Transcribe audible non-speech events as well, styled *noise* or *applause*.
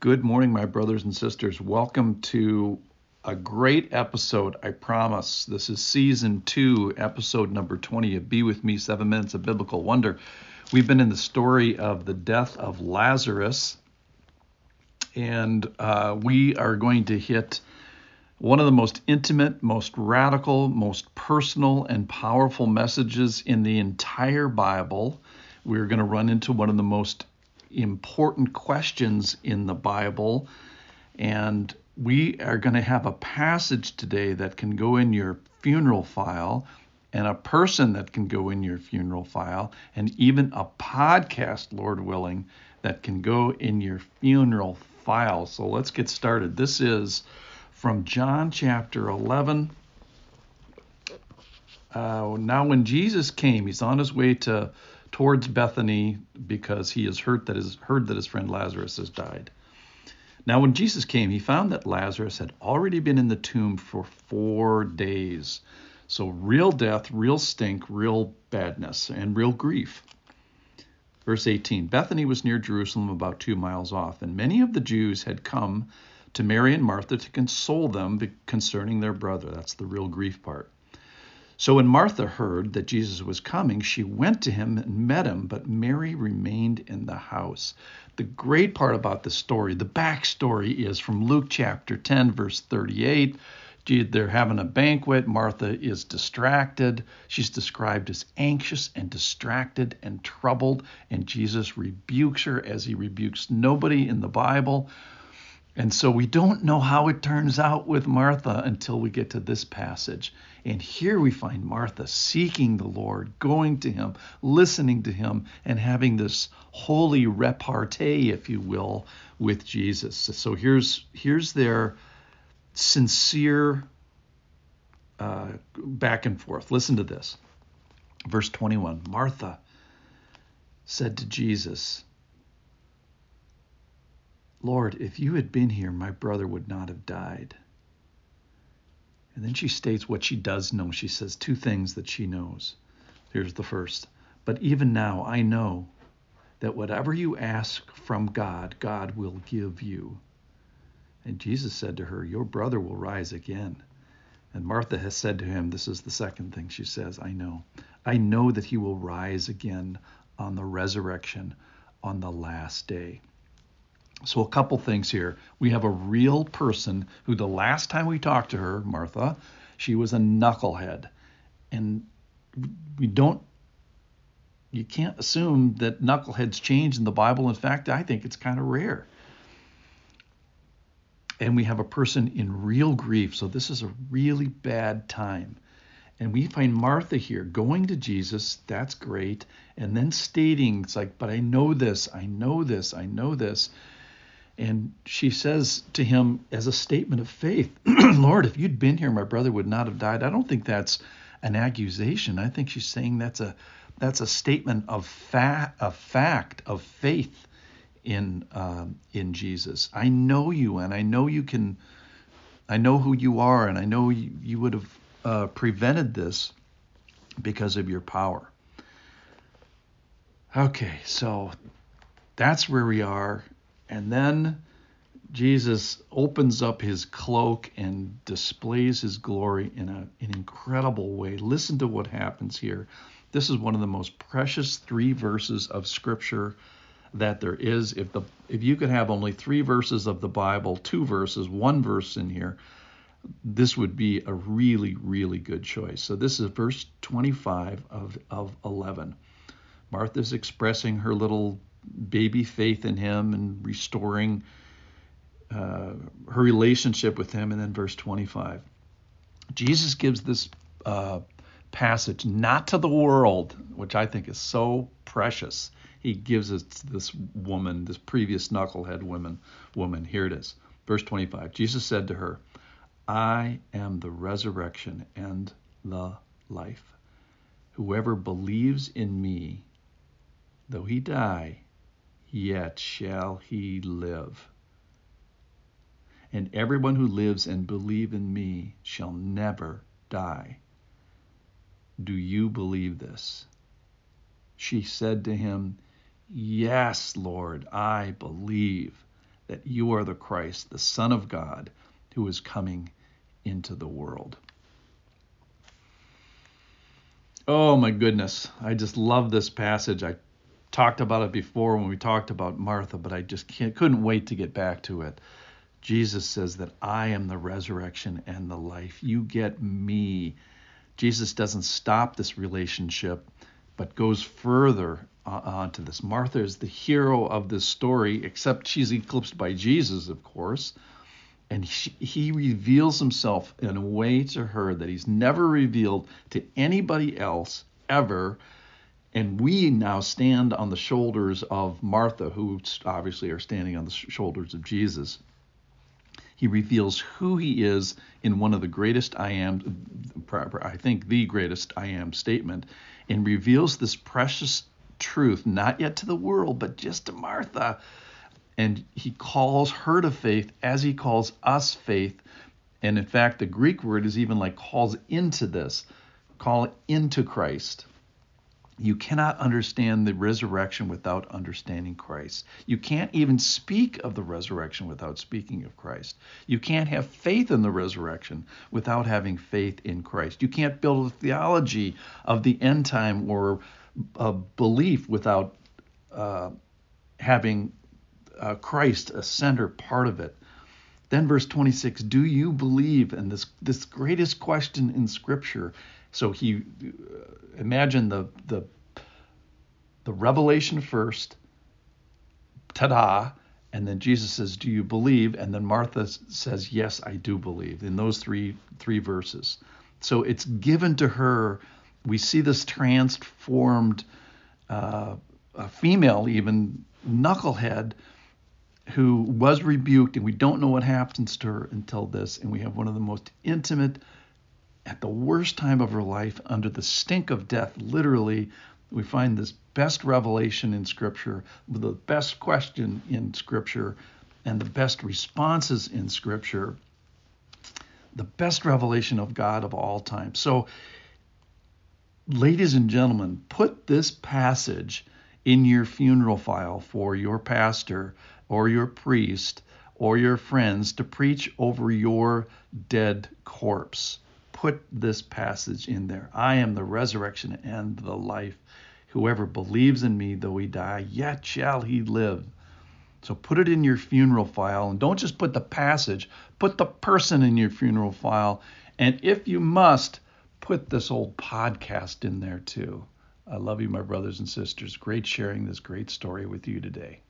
Good morning, my brothers and sisters. Welcome to a great episode, I promise. This is season two, episode number 20 of Be With Me Seven Minutes of Biblical Wonder. We've been in the story of the death of Lazarus, and uh, we are going to hit one of the most intimate, most radical, most personal, and powerful messages in the entire Bible. We're going to run into one of the most important questions in the Bible. And we are going to have a passage today that can go in your funeral file, and a person that can go in your funeral file, and even a podcast, Lord willing, that can go in your funeral file. So let's get started. This is from John chapter 11. Uh, now, when Jesus came, he's on his way to towards Bethany because he has heard that his heard that his friend Lazarus has died. Now when Jesus came, he found that Lazarus had already been in the tomb for 4 days. So real death, real stink, real badness, and real grief. Verse 18 Bethany was near Jerusalem, about two miles off, and many of the Jews had come to Mary and Martha to console them concerning their brother. That's the real grief part. So when Martha heard that Jesus was coming, she went to him and met him, but Mary remained in the house. The great part about the story, the backstory, is from Luke chapter 10, verse 38. They're having a banquet. Martha is distracted. She's described as anxious and distracted and troubled, and Jesus rebukes her as he rebukes nobody in the Bible. And so we don't know how it turns out with Martha until we get to this passage. And here we find Martha seeking the Lord, going to him, listening to him, and having this holy repartee, if you will, with Jesus. So here's here's their sincere uh, back and forth. Listen to this. Verse 21 Martha said to Jesus, Lord, if you had been here, my brother would not have died. And then she states what she does know. She says two things that she knows. Here's the first. But even now, I know that whatever you ask from God, God will give you. And Jesus said to her, Your brother will rise again. And Martha has said to him, This is the second thing she says, I know. I know that he will rise again on the resurrection on the last day. So, a couple things here. We have a real person who, the last time we talked to her, Martha, she was a knucklehead. And we don't, you can't assume that knuckleheads change in the Bible. In fact, I think it's kind of rare. And we have a person in real grief. So, this is a really bad time. And we find Martha here going to Jesus. That's great. And then stating, it's like, but I know this, I know this, I know this. And she says to him as a statement of faith, *clears throat* Lord, if you'd been here, my brother would not have died. I don't think that's an accusation. I think she's saying that's a that's a statement of fa- a fact of faith in um, in Jesus. I know you, and I know you can. I know who you are, and I know you, you would have uh, prevented this because of your power. Okay, so that's where we are and then Jesus opens up his cloak and displays his glory in a, an incredible way. Listen to what happens here. This is one of the most precious three verses of scripture that there is. If the if you could have only three verses of the Bible, two verses, one verse in here, this would be a really, really good choice. So this is verse 25 of, of 11. Martha's expressing her little baby faith in him and restoring uh, her relationship with him. And then verse 25. Jesus gives this uh, passage not to the world, which I think is so precious. He gives it to this woman, this previous knucklehead woman. Woman, here it is, verse 25. Jesus said to her, "I am the resurrection and the life. Whoever believes in me, though he die, yet shall he live. And everyone who lives and believe in me shall never die. Do you believe this? She said to him, Yes, Lord, I believe that you are the Christ, the Son of God, who is coming into the world. Oh my goodness, I just love this passage. I talked about it before when we talked about Martha, but I just can't, couldn't wait to get back to it. Jesus says that I am the resurrection and the life. You get me. Jesus doesn't stop this relationship, but goes further uh, onto this. Martha is the hero of this story, except she's eclipsed by Jesus, of course. And she, he reveals himself in a way to her that he's never revealed to anybody else ever. And we now stand on the shoulders of Martha, who obviously are standing on the shoulders of Jesus. He reveals who he is in one of the greatest I am, I think the greatest I am statement, and reveals this precious truth, not yet to the world, but just to Martha. And he calls her to faith as he calls us faith. And in fact, the Greek word is even like calls into this, call into Christ. You cannot understand the resurrection without understanding Christ. You can't even speak of the resurrection without speaking of Christ. You can't have faith in the resurrection without having faith in Christ. You can't build a theology of the end time or a belief without uh, having uh, Christ a center part of it. Then verse 26, do you believe? And this this greatest question in Scripture. So he uh, imagine the the the revelation first, ta-da, and then Jesus says, "Do you believe?" And then Martha says, "Yes, I do believe." In those three three verses, so it's given to her. We see this transformed uh, female, even knucklehead, who was rebuked, and we don't know what happens to her until this. And we have one of the most intimate, at the worst time of her life, under the stink of death, literally, we find this best revelation in Scripture, the best question in Scripture, and the best responses in Scripture, the best revelation of God of all time. So, ladies and gentlemen, put this passage in your funeral file for your pastor or your priest or your friends to preach over your dead corpse. Put this passage in there. I am the resurrection and the life. Whoever believes in me, though he die, yet shall he live. So put it in your funeral file and don't just put the passage, put the person in your funeral file. And if you must, put this old podcast in there too. I love you, my brothers and sisters. Great sharing this great story with you today.